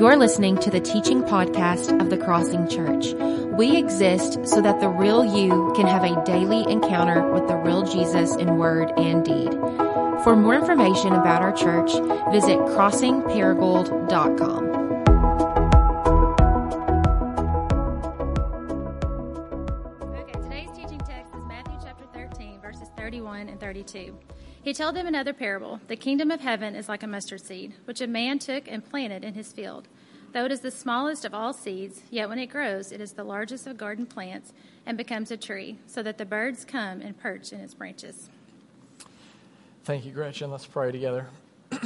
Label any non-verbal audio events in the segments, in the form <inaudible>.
You're listening to the teaching podcast of the Crossing Church. We exist so that the real you can have a daily encounter with the real Jesus in word and deed. For more information about our church, visit crossingparagould.com. Okay, today's teaching text is Matthew chapter 13, verses 31 and 32. He told them another parable The kingdom of heaven is like a mustard seed, which a man took and planted in his field. Though it is the smallest of all seeds, yet when it grows, it is the largest of garden plants and becomes a tree, so that the birds come and perch in its branches. Thank you, Gretchen. Let's pray together. <clears throat>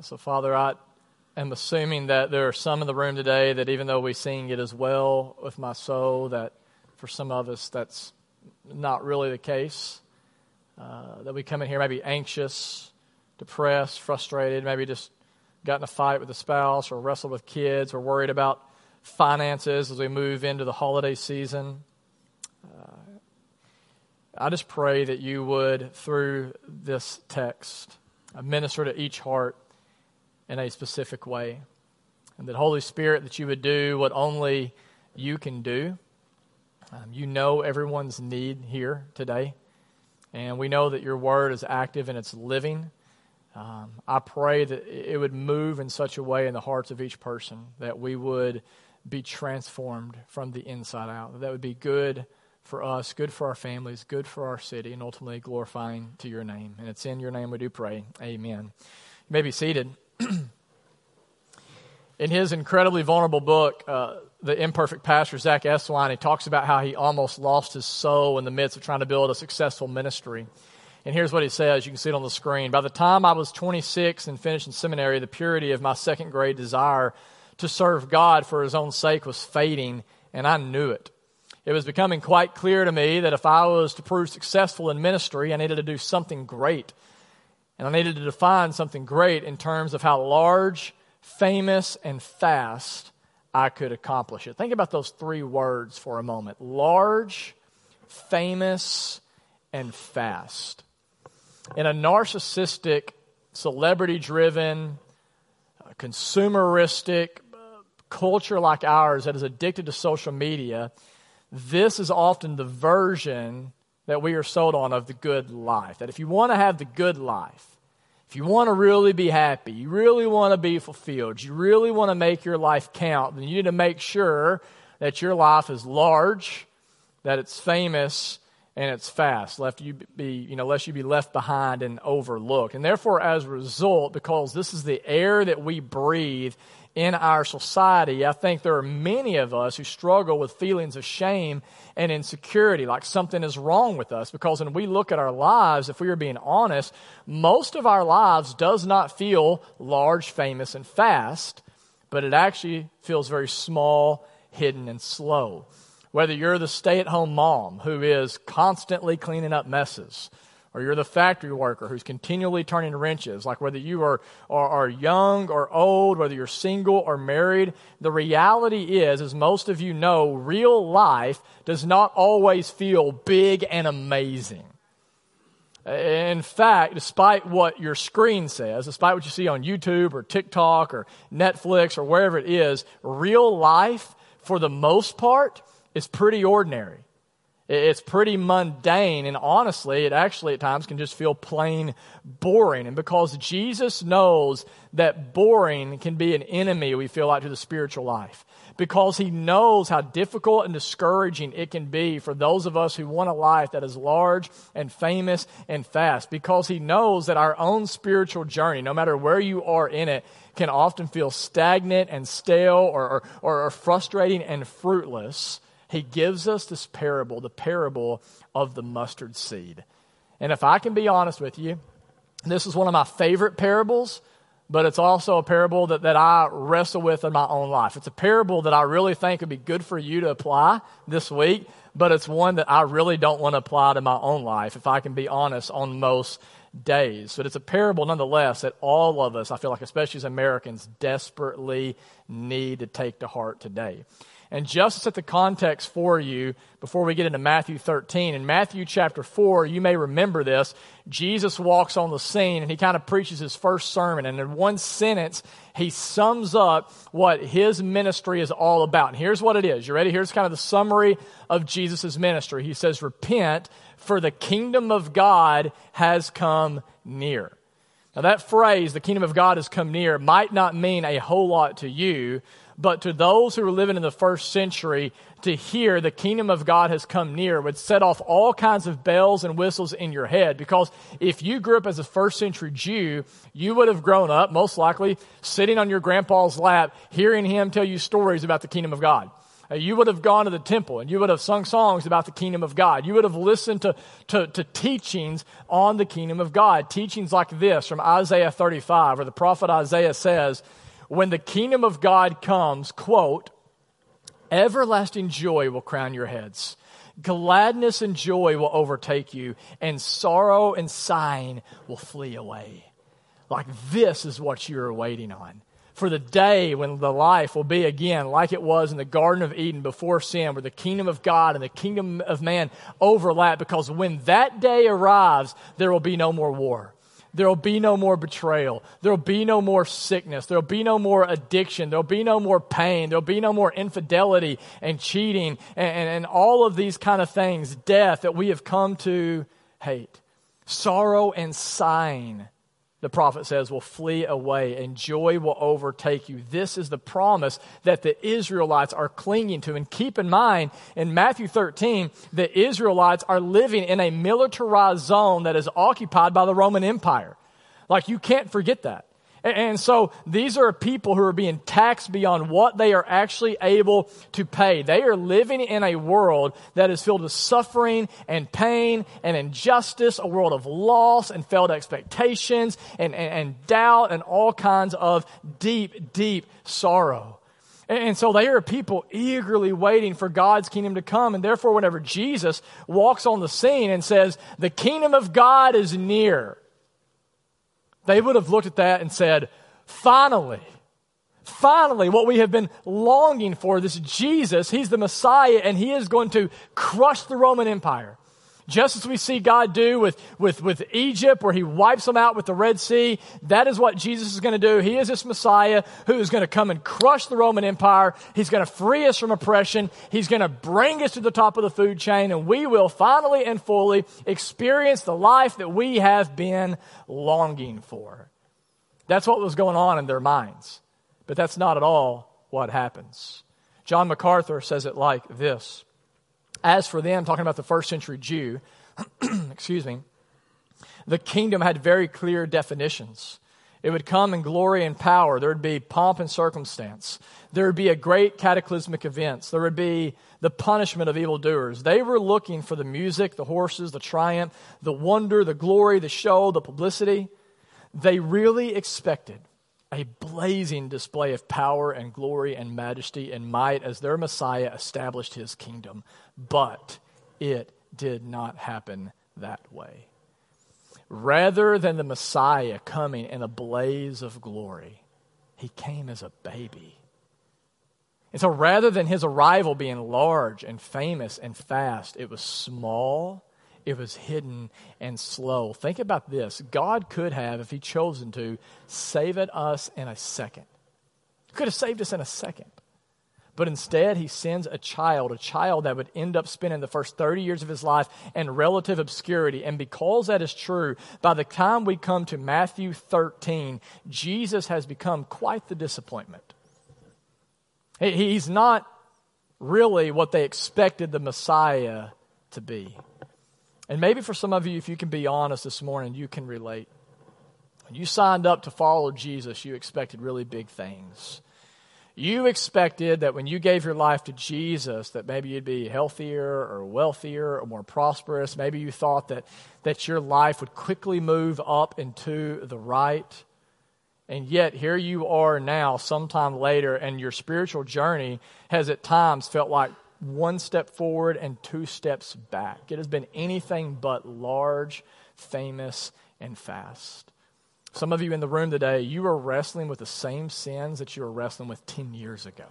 so, Father, I am assuming that there are some in the room today that even though we sing it as well with my soul, that for some of us that's not really the case. Uh, that we come in here maybe anxious, depressed, frustrated, maybe just got in a fight with a spouse or wrestled with kids or worried about finances as we move into the holiday season. Uh, I just pray that you would, through this text, minister to each heart in a specific way. And that, Holy Spirit, that you would do what only you can do um, you know everyone's need here today, and we know that your word is active and it's living. Um, I pray that it would move in such a way in the hearts of each person that we would be transformed from the inside out. That would be good for us, good for our families, good for our city, and ultimately glorifying to your name. And it's in your name we do pray. Amen. You may be seated. <clears throat> in his incredibly vulnerable book, uh, the imperfect pastor, Zack Eswine, he talks about how he almost lost his soul in the midst of trying to build a successful ministry. And here's what he says. You can see it on the screen. By the time I was 26 and finished in seminary, the purity of my second grade desire to serve God for his own sake was fading, and I knew it. It was becoming quite clear to me that if I was to prove successful in ministry, I needed to do something great. And I needed to define something great in terms of how large, famous, and fast I could accomplish it. Think about those three words for a moment large, famous, and fast. In a narcissistic, celebrity driven, uh, consumeristic uh, culture like ours that is addicted to social media, this is often the version that we are sold on of the good life. That if you want to have the good life, if you want to really be happy, you really want to be fulfilled, you really want to make your life count, then you need to make sure that your life is large, that it's famous, and it's fast, left you be, you know, lest you be left behind and overlooked. And therefore, as a result, because this is the air that we breathe in our society, I think there are many of us who struggle with feelings of shame and insecurity, like something is wrong with us. Because when we look at our lives, if we are being honest, most of our lives does not feel large, famous, and fast, but it actually feels very small, hidden, and slow. Whether you're the stay at home mom who is constantly cleaning up messes, or you're the factory worker who's continually turning wrenches, like whether you are, are, are, young or old, whether you're single or married, the reality is, as most of you know, real life does not always feel big and amazing. In fact, despite what your screen says, despite what you see on YouTube or TikTok or Netflix or wherever it is, real life, for the most part, is pretty ordinary. It's pretty mundane, and honestly, it actually at times can just feel plain boring. And because Jesus knows that boring can be an enemy, we feel like, to the spiritual life. Because he knows how difficult and discouraging it can be for those of us who want a life that is large and famous and fast. Because he knows that our own spiritual journey, no matter where you are in it, can often feel stagnant and stale or, or, or frustrating and fruitless he gives us this parable, the parable of the mustard seed. And if I can be honest with you, this is one of my favorite parables, but it's also a parable that, that I wrestle with in my own life. It's a parable that I really think would be good for you to apply this week, but it's one that I really don't want to apply to my own life, if I can be honest, on most days. But it's a parable nonetheless that all of us, I feel like, especially as Americans, desperately need to take to heart today. And just to set the context for you before we get into Matthew 13, in Matthew chapter 4, you may remember this. Jesus walks on the scene and he kind of preaches his first sermon. And in one sentence, he sums up what his ministry is all about. And here's what it is. You ready? Here's kind of the summary of Jesus' ministry. He says, Repent, for the kingdom of God has come near. Now, that phrase, the kingdom of God has come near, might not mean a whole lot to you, but to those who were living in the first century, to hear the kingdom of God has come near would set off all kinds of bells and whistles in your head. Because if you grew up as a first century Jew, you would have grown up, most likely, sitting on your grandpa's lap, hearing him tell you stories about the kingdom of God. Uh, you would have gone to the temple and you would have sung songs about the kingdom of God. You would have listened to, to, to, teachings on the kingdom of God. Teachings like this from Isaiah 35, where the prophet Isaiah says, when the kingdom of God comes, quote, everlasting joy will crown your heads. Gladness and joy will overtake you, and sorrow and sighing will flee away. Like this is what you're waiting on. For the day when the life will be again like it was in the Garden of Eden before sin, where the kingdom of God and the kingdom of man overlap, because when that day arrives, there will be no more war. There will be no more betrayal. There will be no more sickness. There will be no more addiction. There will be no more pain. There will be no more infidelity and cheating and, and, and all of these kind of things, death that we have come to hate. Sorrow and sighing the prophet says, will flee away and joy will overtake you. This is the promise that the Israelites are clinging to. And keep in mind, in Matthew 13, the Israelites are living in a militarized zone that is occupied by the Roman Empire. Like, you can't forget that. And so these are people who are being taxed beyond what they are actually able to pay. They are living in a world that is filled with suffering and pain and injustice, a world of loss and failed expectations and, and, and doubt and all kinds of deep, deep sorrow. And so they are people eagerly waiting for God's kingdom to come. And therefore, whenever Jesus walks on the scene and says, the kingdom of God is near, they would have looked at that and said, finally, finally, what we have been longing for, this Jesus, he's the Messiah, and he is going to crush the Roman Empire. Just as we see God do with, with, with Egypt, where he wipes them out with the Red Sea, that is what Jesus is going to do. He is this Messiah who is going to come and crush the Roman Empire. He's going to free us from oppression. He's going to bring us to the top of the food chain, and we will finally and fully experience the life that we have been longing for. That's what was going on in their minds. But that's not at all what happens. John MacArthur says it like this as for them, talking about the first century Jew, <clears throat> excuse me, the kingdom had very clear definitions. It would come in glory and power. There would be pomp and circumstance. There would be a great cataclysmic events. There would be the punishment of evildoers. They were looking for the music, the horses, the triumph, the wonder, the glory, the show, the publicity. They really expected a blazing display of power and glory and majesty and might as their Messiah established his kingdom. But it did not happen that way. Rather than the Messiah coming in a blaze of glory, he came as a baby. And so rather than his arrival being large and famous and fast, it was small, it was hidden and slow. Think about this. God could have, if he chosen to, saved us in a second. He could have saved us in a second. But instead, he sends a child, a child that would end up spending the first 30 years of his life in relative obscurity. And because that is true, by the time we come to Matthew 13, Jesus has become quite the disappointment. He's not really what they expected the Messiah to be. And maybe for some of you, if you can be honest this morning, you can relate. When you signed up to follow Jesus, you expected really big things. You expected that when you gave your life to Jesus, that maybe you'd be healthier or wealthier or more prosperous. Maybe you thought that, that your life would quickly move up into the right. And yet, here you are now, sometime later, and your spiritual journey has at times felt like one step forward and two steps back. It has been anything but large, famous, and fast. Some of you in the room today, you are wrestling with the same sins that you were wrestling with 10 years ago,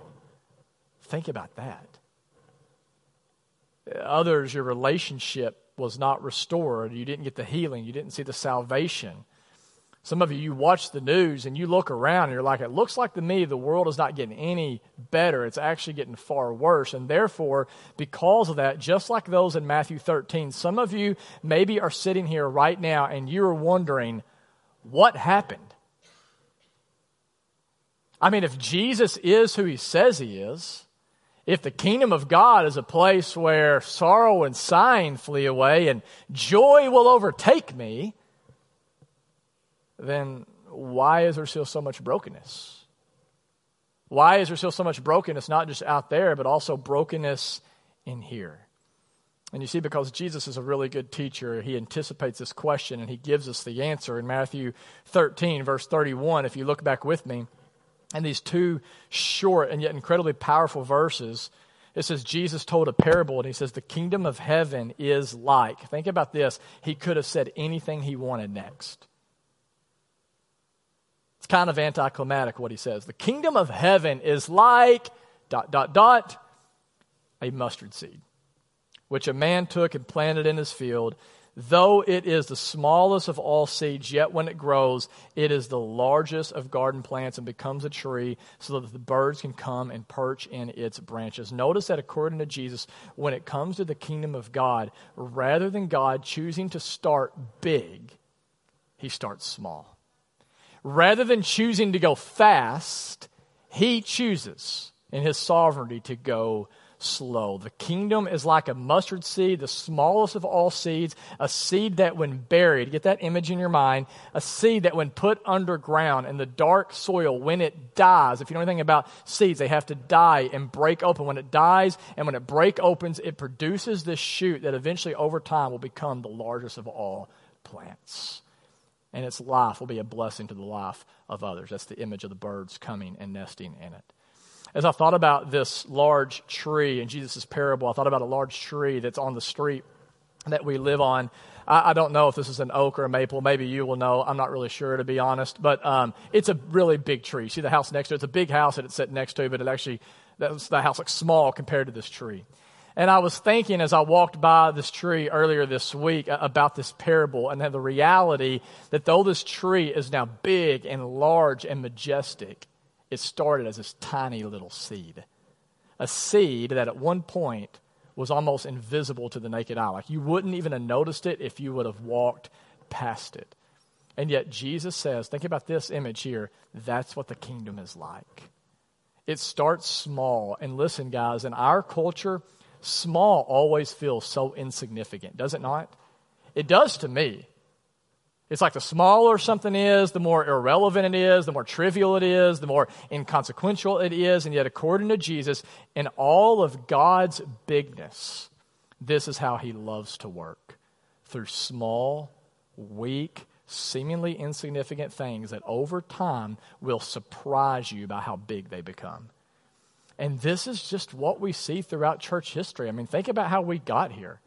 Think about that. Others, your relationship was not restored. You didn't get the healing. You didn't see the salvation. Some of you, you watch the news and you look around and you're like, it looks like to me the world is not getting any better. It's actually getting far worse. And therefore, because of that, just like those in Matthew 13, some of you maybe are sitting here right now and you're wondering, what happened? I mean, if Jesus is who he says he is, if the kingdom of God is a place where sorrow and sighing flee away and joy will overtake me, then why is there still so much brokenness? Why is there still so much brokenness, not just out there, but also brokenness in here? And you see, because Jesus is a really good teacher, he anticipates this question and he gives us the answer in Matthew 13, verse 31. If you look back with me, and these two short and yet incredibly powerful verses, it says Jesus told a parable and he says, The kingdom of heaven is like. Think about this. He could have said anything he wanted next. It's kind of anticlimactic what he says. The kingdom of heaven is like dot, dot, dot, a mustard seed, which a man took and planted in his field. Though it is the smallest of all seeds, yet when it grows, it is the largest of garden plants and becomes a tree so that the birds can come and perch in its branches. Notice that according to Jesus, when it comes to the kingdom of God, rather than God choosing to start big, he starts small. Rather than choosing to go fast, he chooses in his sovereignty to go slow. The kingdom is like a mustard seed, the smallest of all seeds, a seed that, when buried, get that image in your mind, a seed that, when put underground in the dark soil, when it dies, if you know anything about seeds, they have to die and break open. When it dies and when it break opens, it produces this shoot that eventually, over time, will become the largest of all plants. And its life will be a blessing to the life of others. That's the image of the birds coming and nesting in it as I thought about this large tree in Jesus' parable, I thought about a large tree that's on the street that we live on. I, I, don't know if this is an oak or a maple. Maybe you will know. I'm not really sure, to be honest. But um, it's a really big tree. See the house next to it? It's a big house that it's set next to, but it actually, that's, the house looks small compared to this tree. And I was thinking as I walked by this tree earlier this week uh, about this parable and the reality that though this tree is now big and large and majestic, it started as this tiny little seed. A seed that at one point was almost invisible to the naked eye. Like you wouldn't even have noticed it if you would have walked past it. And yet Jesus says, think about this image here. That's what the kingdom is like. It starts small. And listen, guys, in our culture, small always feels so insignificant, does it not? It does to me. It's like the smaller something is, the more irrelevant it is, the more trivial it is, the more inconsequential it is. And yet, according to Jesus, in all of God's bigness, this is how he loves to work through small, weak, seemingly insignificant things that over time will surprise you by how big they become. And this is just what we see throughout church history. I mean, think about how we got here.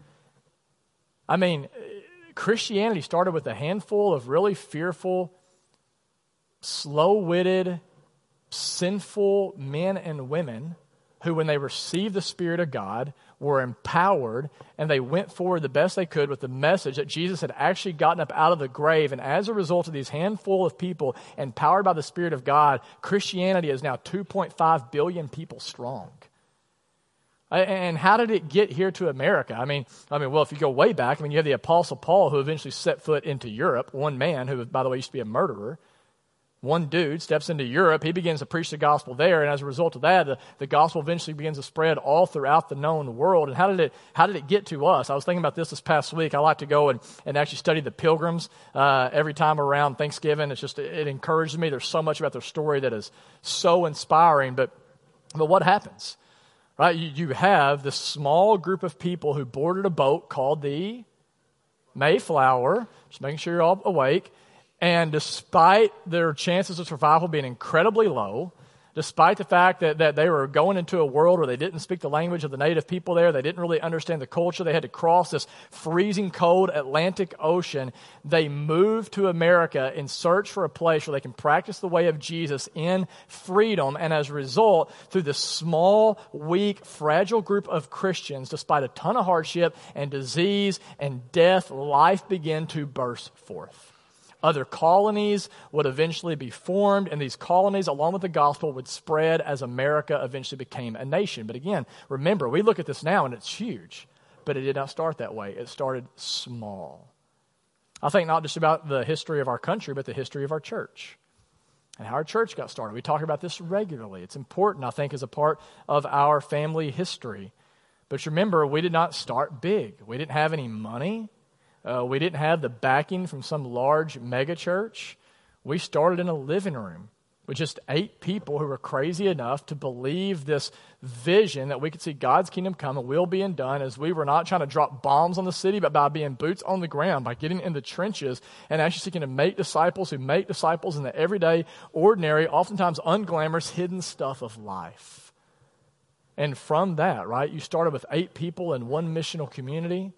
I mean, Christianity started with a handful of really fearful, slow witted, sinful men and women who, when they received the Spirit of God, were empowered and they went forward the best they could with the message that Jesus had actually gotten up out of the grave. And as a result of these handful of people empowered by the Spirit of God, Christianity is now 2.5 billion people strong. And how did it get here to America? I mean, I mean, well, if you go way back, I mean, you have the Apostle Paul who eventually set foot into Europe. One man who, by the way, used to be a murderer. One dude steps into Europe. He begins to preach the gospel there, and as a result of that, the, the gospel eventually begins to spread all throughout the known world. And how did it how did it get to us? I was thinking about this this past week. I like to go and, and actually study the Pilgrims uh, every time around Thanksgiving. It's just it encourages me. There's so much about their story that is so inspiring. But but what happens? Right? You, you have this small group of people who boarded a boat called the Mayflower, just making sure you're all awake. And despite their chances of survival being incredibly low, despite the fact that, that they were going into a world where they didn't speak the language of the native people there, they didn't really understand the culture, they had to cross this freezing cold Atlantic Ocean, they moved to America in search for a place where they can practice the way of Jesus in freedom. And as a result, through this small, weak, fragile group of Christians, despite a ton of hardship and disease and death, life began to burst forth. Other colonies would eventually be formed, and these colonies, along with the gospel, would spread as America eventually became a nation. But again, remember, we look at this now and it's huge, but it did not start that way. It started small. I think not just about the history of our country, but the history of our church and how our church got started. We talk about this regularly. It's important, I think, as a part of our family history. But remember, we did not start big. We didn't have any money. Uh, we didn't have the backing from some large megachurch. We started in a living room with just eight people who were crazy enough to believe this vision that we could see God's kingdom come and will being done as we were not trying to drop bombs on the city, but by being boots on the ground, by getting in the trenches and actually seeking to make disciples who make disciples in the everyday, ordinary, oftentimes unglamorous, hidden stuff of life. And from that, right, you started with eight people in one missional community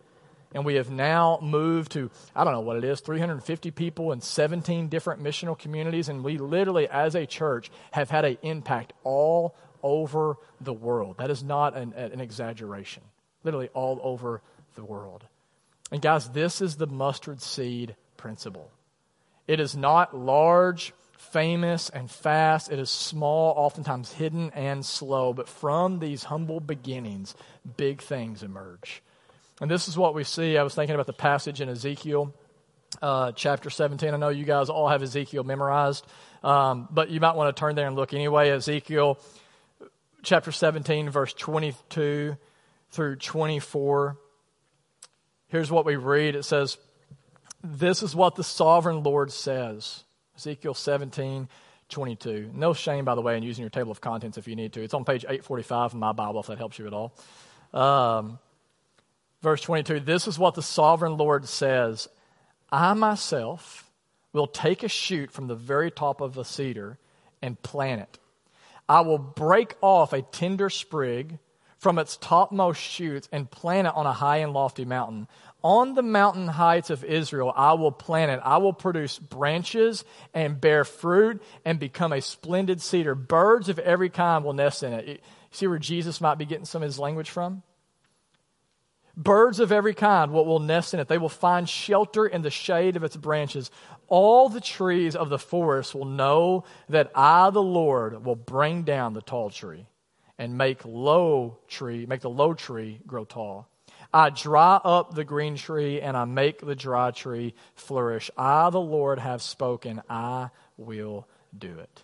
and we have now moved to, I don't know what it is, 350 people in 17 different missional communities. And we literally, as a church, have had an impact all over the world. That is not an, an exaggeration. Literally all over the world. And guys, this is the mustard seed principle. It is not large, famous, and fast. It is small, oftentimes hidden and slow. But from these humble beginnings, big things emerge. And this is what we see. I was thinking about the passage in Ezekiel uh, chapter 17. I know you guys all have Ezekiel memorized, um, but you might want to turn there and look anyway. Ezekiel chapter 17, verse 22 through 24. Here's what we read it says, This is what the sovereign Lord says. Ezekiel 17, 22. No shame, by the way, in using your table of contents if you need to. It's on page 845 in my Bible, if that helps you at all. Um, verse 22 this is what the sovereign Lord says I myself will take a shoot from the very top of the cedar and plant it. I will break off a tender sprig from its topmost shoots and plant it on a high and lofty mountain. On the mountain heights of Israel, I will plant it. I will produce branches and bear fruit and become a splendid cedar. Birds of every kind will nest in it. See where Jesus might be getting some of his language from? Birds of every kind will, will nest in it. They will find shelter in the shade of its branches. All the trees of the forest will know that I, the Lord, will bring down the tall tree and make low tree, make the low tree grow tall. I dry up the green tree and I make the dry tree flourish. I, the Lord, have spoken. I will do it.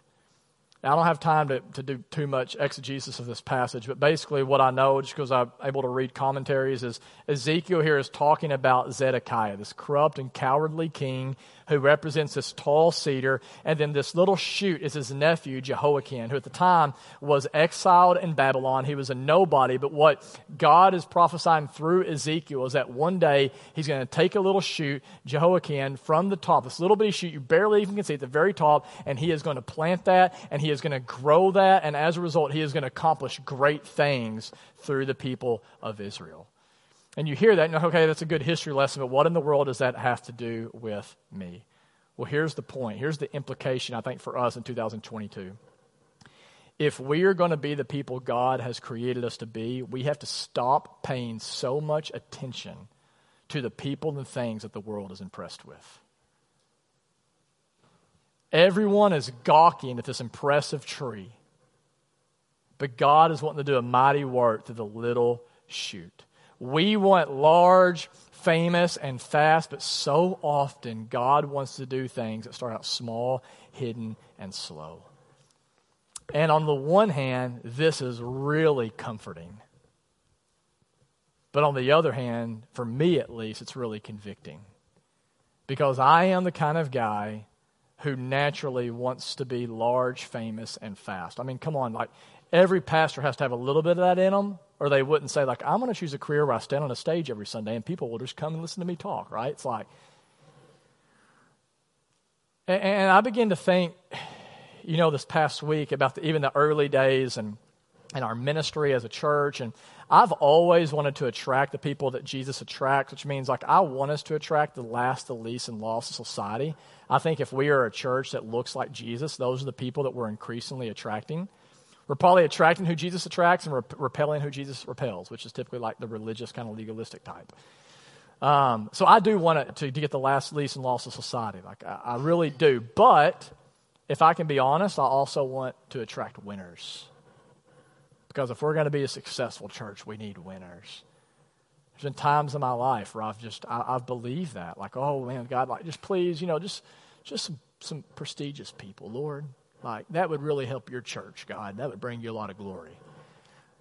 Now, I don't have time to, to do too much exegesis of this passage, but basically, what I know, just because I'm able to read commentaries, is Ezekiel here is talking about Zedekiah, this corrupt and cowardly king who represents this tall cedar, and then this little shoot is his nephew, Jehoiakim, who at the time was exiled in Babylon. He was a nobody, but what God is prophesying through Ezekiel is that one day he's going to take a little shoot, Jehoiakim, from the top, this little bitty shoot you barely even can see at the very top, and he is going to plant that, and he is going to grow that, and as a result, he is going to accomplish great things through the people of Israel. And you hear that, and you're like, okay, that's a good history lesson, but what in the world does that have to do with me? Well, here's the point. Here's the implication, I think, for us in 2022. If we are going to be the people God has created us to be, we have to stop paying so much attention to the people and things that the world is impressed with. Everyone is gawking at this impressive tree, but God is wanting to do a mighty work through the little shoot. We want large, famous, and fast, but so often God wants to do things that start out small, hidden, and slow. And on the one hand, this is really comforting. But on the other hand, for me at least, it's really convicting. Because I am the kind of guy who naturally wants to be large, famous, and fast. I mean, come on, like every pastor has to have a little bit of that in them, or they wouldn't say, like, I'm going to choose a career where I stand on a stage every Sunday and people will just come and listen to me talk, right? It's like, and, I begin to think, you know, this past week about the, even the early days and, and our ministry as a church. And I've always wanted to attract the people that Jesus attracts, which means like I want us to attract the last, the least, and lost of society. I think if we are a church that looks like Jesus, those are the people that we're increasingly attracting. We're probably attracting who Jesus attracts and rep- repelling who Jesus repels, which is typically like the religious, kind of legalistic type. Um, so I do want to, to get the last, least, and lost of society. Like I, I really do. But if I can be honest, I also want to attract winners. Because if we're going to be a successful church, we need winners. There's been times in my life where I've just I, have believed that, like, oh man, God, like, just please, you know, just just some, some prestigious people, Lord, like that would really help your church, God. That would bring you a lot of glory,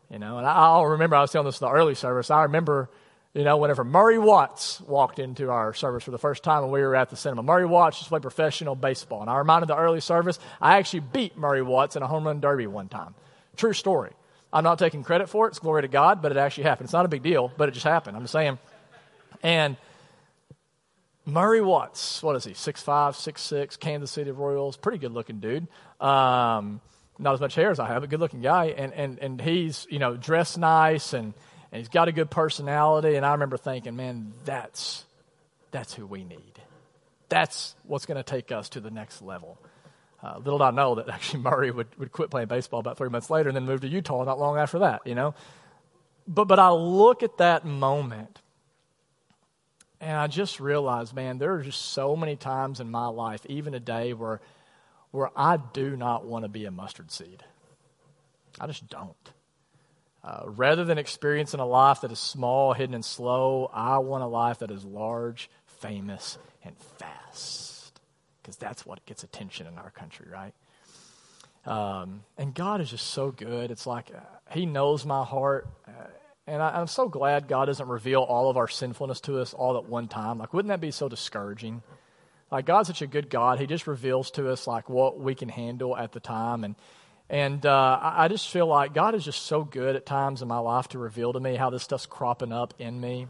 you know. And I, I'll remember I was telling this in the early service. I remember you know, whenever Murray Watts walked into our service for the first time when we were at the cinema, Murray Watts just played professional baseball. And I reminded the early service, I actually beat Murray Watts in a home run derby one time. True story. I'm not taking credit for it. It's glory to God, but it actually happened. It's not a big deal, but it just happened. I'm just saying. And Murray Watts, what is he? Six five, six six, Kansas City Royals, pretty good looking dude. Um, not as much hair as I have, but good looking guy. And, and, and he's, you know, dressed nice and – and he's got a good personality. And I remember thinking, man, that's, that's who we need. That's what's going to take us to the next level. Uh, little did I know that <laughs> actually Murray would, would quit playing baseball about three months later and then move to Utah not long after that, you know. But, but I look at that moment and I just realize, man, there are just so many times in my life, even a day, where, where I do not want to be a mustard seed. I just don't. Uh, rather than experiencing a life that is small, hidden, and slow, I want a life that is large, famous, and fast. Because that's what gets attention in our country, right? Um, and God is just so good. It's like uh, He knows my heart. Uh, and I, I'm so glad God doesn't reveal all of our sinfulness to us all at one time. Like, wouldn't that be so discouraging? Like, God's such a good God. He just reveals to us, like, what we can handle at the time. And, and uh, I just feel like God is just so good at times in my life to reveal to me how this stuff's cropping up in me.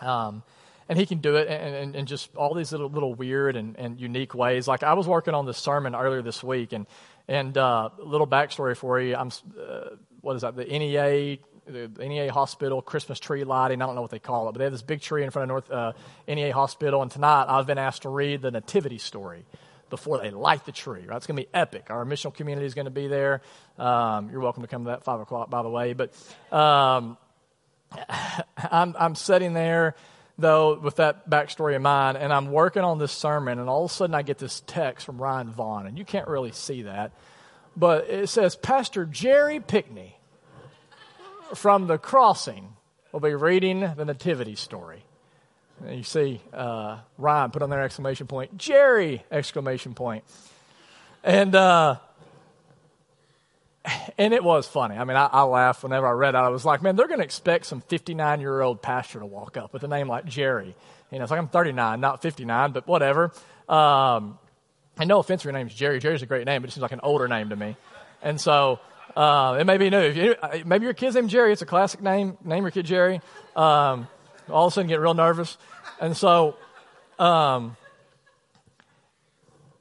Um, and he can do it in, in, just all these little, little weird and, and, unique ways. Like I was working on this sermon earlier this week, and and uh, little backstory for you. I'm uh, what is that? The NEA, the NEA Hospital Christmas tree lighting. I don't know what they call it, but they have this big tree in front of North uh, NEA Hospital. And tonight I've been asked to read the Nativity story before they light the tree. Right? It's going to be epic. Our missional community is going to be there. Um, you're welcome to come to that five o'clock, by the way. But um, <laughs> I'm I'm sitting there though with that backstory in mind, and I'm working on this sermon, and all of a sudden I get this text from Ryan Vaughn, and you can't really see that, but it says Pastor Jerry Pickney from the Crossing will be reading the Nativity story. And you see uh, Ryan put on their exclamation point, Jerry! Exclamation point. And, uh, <laughs> and it was funny. I mean, I, I laughed whenever I read it. I was like, man, they're going to expect some 59 year old pastor to walk up with a name like Jerry. You know, it's like I'm 39, not 59, but whatever. Um, and no offense, your name's Jerry. Jerry's a great name, but it seems like an older name to me. And so uh, it may be new. You, maybe your kid's name Jerry. It's a classic name. Name your kid Jerry. Um, all of a sudden get real nervous. And so, um,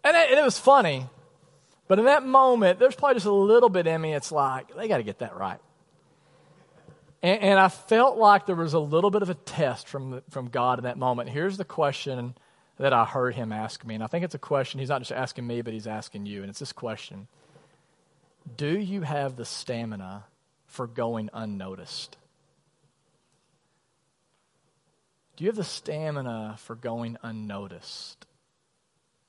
and it, it was funny. But in that moment, there's probably just a little bit in me. It's like, they got to get that right. And, and, I felt like there was a little bit of a test from, from God in that moment. Here's the question that I heard him ask me. And I think it's a question he's not just asking me, but he's asking you. And it's this question Do you have the stamina for going unnoticed? Do you have the stamina for going unnoticed?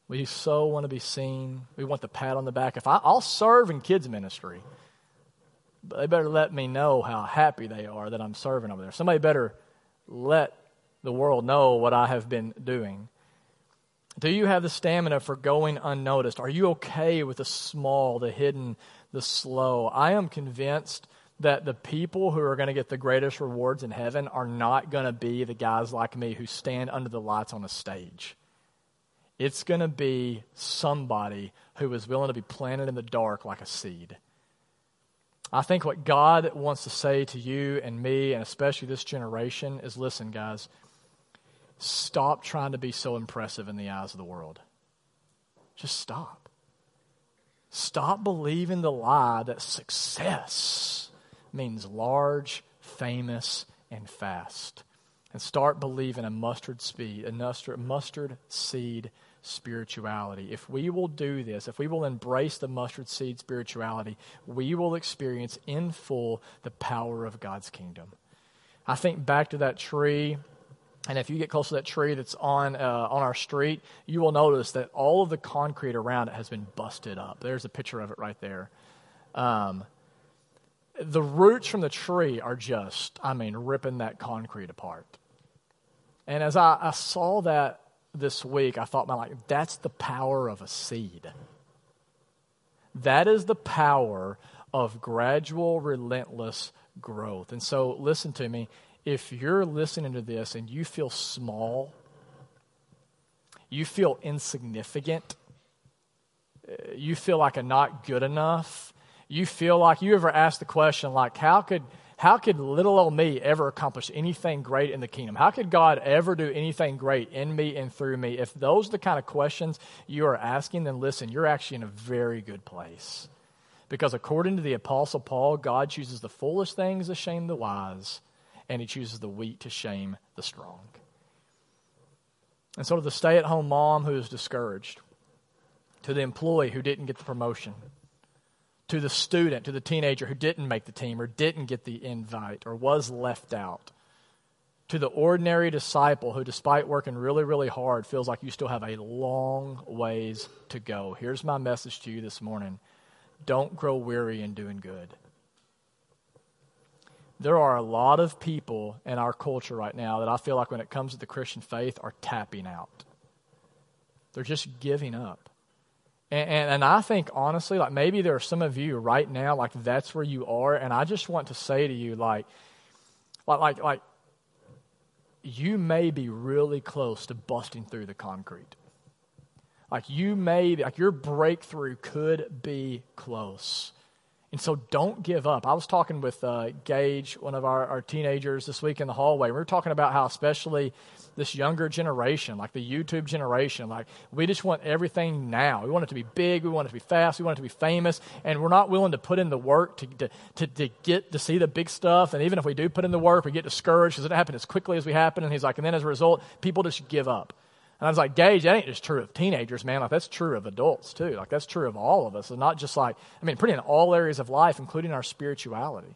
We so want to be seen. We want the pat on the back. If I, I'll serve in kids' ministry, but they better let me know how happy they are that I'm serving over there. Somebody better let the world know what I have been doing. Do you have the stamina for going unnoticed? Are you okay with the small, the hidden, the slow? I am convinced that the people who are going to get the greatest rewards in heaven are not going to be the guys like me who stand under the lights on a stage. It's going to be somebody who is willing to be planted in the dark like a seed. I think what God wants to say to you and me, and especially this generation, is listen, guys, stop trying to be so impressive in the eyes of the world. Just stop. Stop believing the lie that success means large, famous, and fast. And start believing a mustard speed, a mustard seed spirituality. If we will do this, if we will embrace the mustard seed spirituality, we will experience in full the power of God's kingdom. I think back to that tree and if you get close to that tree that's on uh, on our street, you will notice that all of the concrete around it has been busted up. There's a picture of it right there. Um, the roots from the tree are just, I mean, ripping that concrete apart. And as I, I saw that this week, I thought, my like, that's the power of a seed. That is the power of gradual, relentless growth. And so, listen to me if you're listening to this and you feel small, you feel insignificant, you feel like a not good enough, you feel like you ever asked the question like how could how could little old me ever accomplish anything great in the kingdom? How could God ever do anything great in me and through me? If those are the kind of questions you are asking, then listen, you're actually in a very good place. Because according to the Apostle Paul, God chooses the foolish things to shame the wise, and he chooses the weak to shame the strong. And so, to the stay at home mom who is discouraged, to the employee who didn't get the promotion, to the student, to the teenager who didn't make the team or didn't get the invite or was left out, to the ordinary disciple who, despite working really, really hard, feels like you still have a long ways to go. Here's my message to you this morning don't grow weary in doing good there are a lot of people in our culture right now that I feel like when it comes to the Christian faith are tapping out. They're just giving up. And, and, and, I think honestly, like maybe there are some of you right now, like that's where you are. And I just want to say to you, like, like, like, like, you may be really close to busting through the concrete. Like you may, like your breakthrough could be close. And so don't give up. I was talking with uh, Gage, one of our, our teenagers, this week in the hallway. We were talking about how, especially this younger generation, like the YouTube generation, like we just want everything now. We want it to be big. We want it to be fast. We want it to be famous. And we're not willing to put in the work to, to, to, to get to see the big stuff. And even if we do put in the work, we get discouraged because it doesn't happen as quickly as we happen. And he's like, and then as a result, people just give up. And I was like, Gage, that ain't just true of teenagers, man. Like, that's true of adults, too. Like, that's true of all of us. And not just like, I mean, pretty in all areas of life, including our spirituality.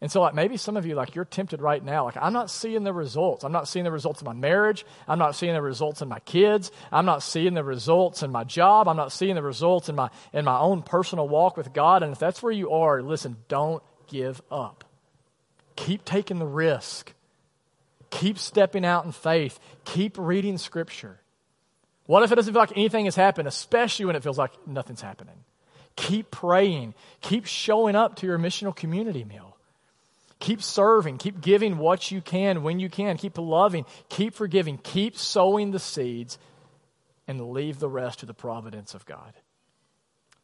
And so, like, maybe some of you, like, you're tempted right now. Like, I'm not seeing the results. I'm not seeing the results of my marriage. I'm not seeing the results in my kids. I'm not seeing the results in my job. I'm not seeing the results in my, in my own personal walk with God. And if that's where you are, listen, don't give up. Keep taking the risk. Keep stepping out in faith. Keep reading Scripture. What if it doesn't feel like anything has happened, especially when it feels like nothing's happening? Keep praying. Keep showing up to your missional community meal. Keep serving. Keep giving what you can when you can. Keep loving. Keep forgiving. Keep sowing the seeds and leave the rest to the providence of God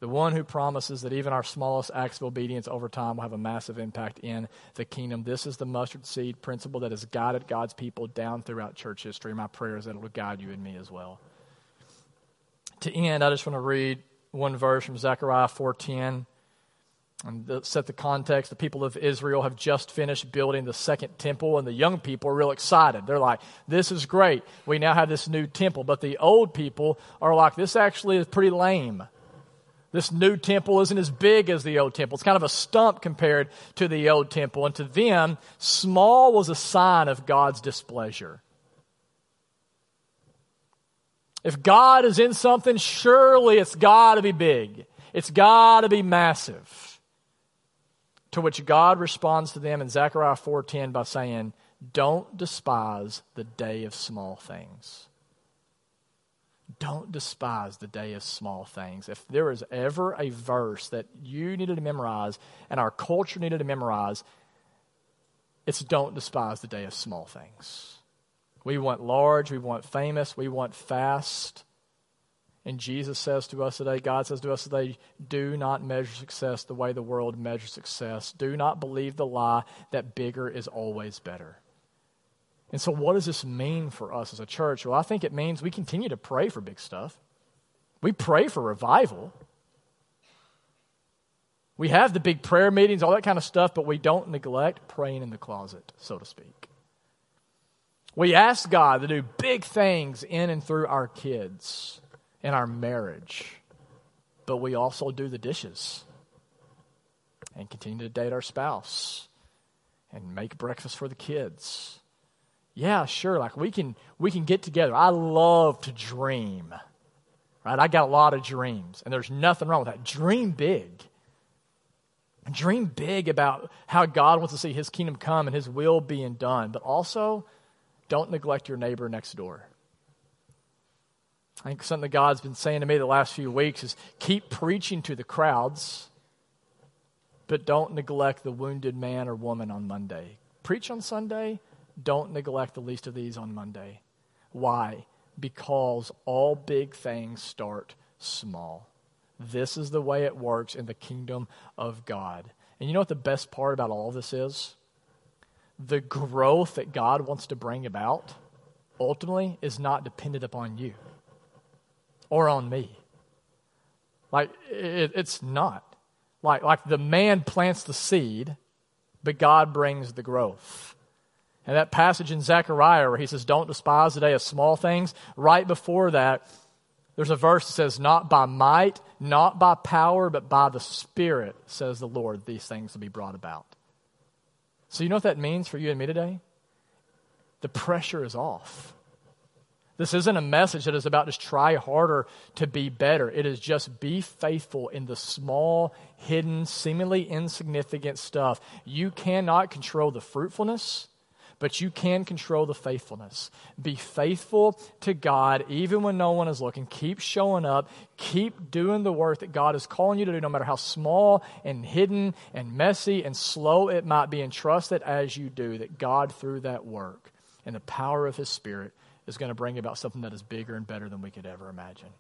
the one who promises that even our smallest acts of obedience over time will have a massive impact in the kingdom. This is the mustard seed principle that has guided God's people down throughout church history. My prayer is that it will guide you and me as well. To end, I just want to read one verse from Zechariah 4:10 and set the context. The people of Israel have just finished building the second temple, and the young people are real excited. They're like, "This is great. We now have this new temple." But the old people are like, "This actually is pretty lame." This new temple isn't as big as the old temple. It's kind of a stump compared to the old temple. And to them, small was a sign of God's displeasure. If God is in something, surely it's got to be big. It's got to be massive. To which God responds to them in Zechariah 4:10 by saying, "Don't despise the day of small things." Don't despise the day of small things. If there is ever a verse that you needed to memorize and our culture needed to memorize, it's don't despise the day of small things. We want large, we want famous, we want fast. And Jesus says to us today, God says to us today, do not measure success the way the world measures success. Do not believe the lie that bigger is always better. And so, what does this mean for us as a church? Well, I think it means we continue to pray for big stuff. We pray for revival. We have the big prayer meetings, all that kind of stuff, but we don't neglect praying in the closet, so to speak. We ask God to do big things in and through our kids and our marriage, but we also do the dishes and continue to date our spouse and make breakfast for the kids. Yeah, sure, like we can we can get together. I love to dream. Right? I got a lot of dreams, and there's nothing wrong with that. Dream big. Dream big about how God wants to see his kingdom come and his will being done, but also don't neglect your neighbor next door. I think something that God's been saying to me the last few weeks is keep preaching to the crowds, but don't neglect the wounded man or woman on Monday. Preach on Sunday, don't neglect the least of these on Monday. Why? Because all big things start small. This is the way it works in the kingdom of God. And you know what the best part about all this is? The growth that God wants to bring about ultimately is not dependent upon you or on me. Like, it, it's not. Like, like the man plants the seed, but God brings the growth. And that passage in Zechariah where he says, Don't despise the day of small things, right before that, there's a verse that says, Not by might, not by power, but by the Spirit, says the Lord, these things will be brought about. So, you know what that means for you and me today? The pressure is off. This isn't a message that is about just try harder to be better. It is just be faithful in the small, hidden, seemingly insignificant stuff. You cannot control the fruitfulness but you can control the faithfulness. Be faithful to God even when no one is looking. Keep showing up. Keep doing the work that God is calling you to do, no matter how small and hidden and messy and slow it might be. And trust that as you do, that God, through that work and the power of His Spirit, is going to bring about something that is bigger and better than we could ever imagine.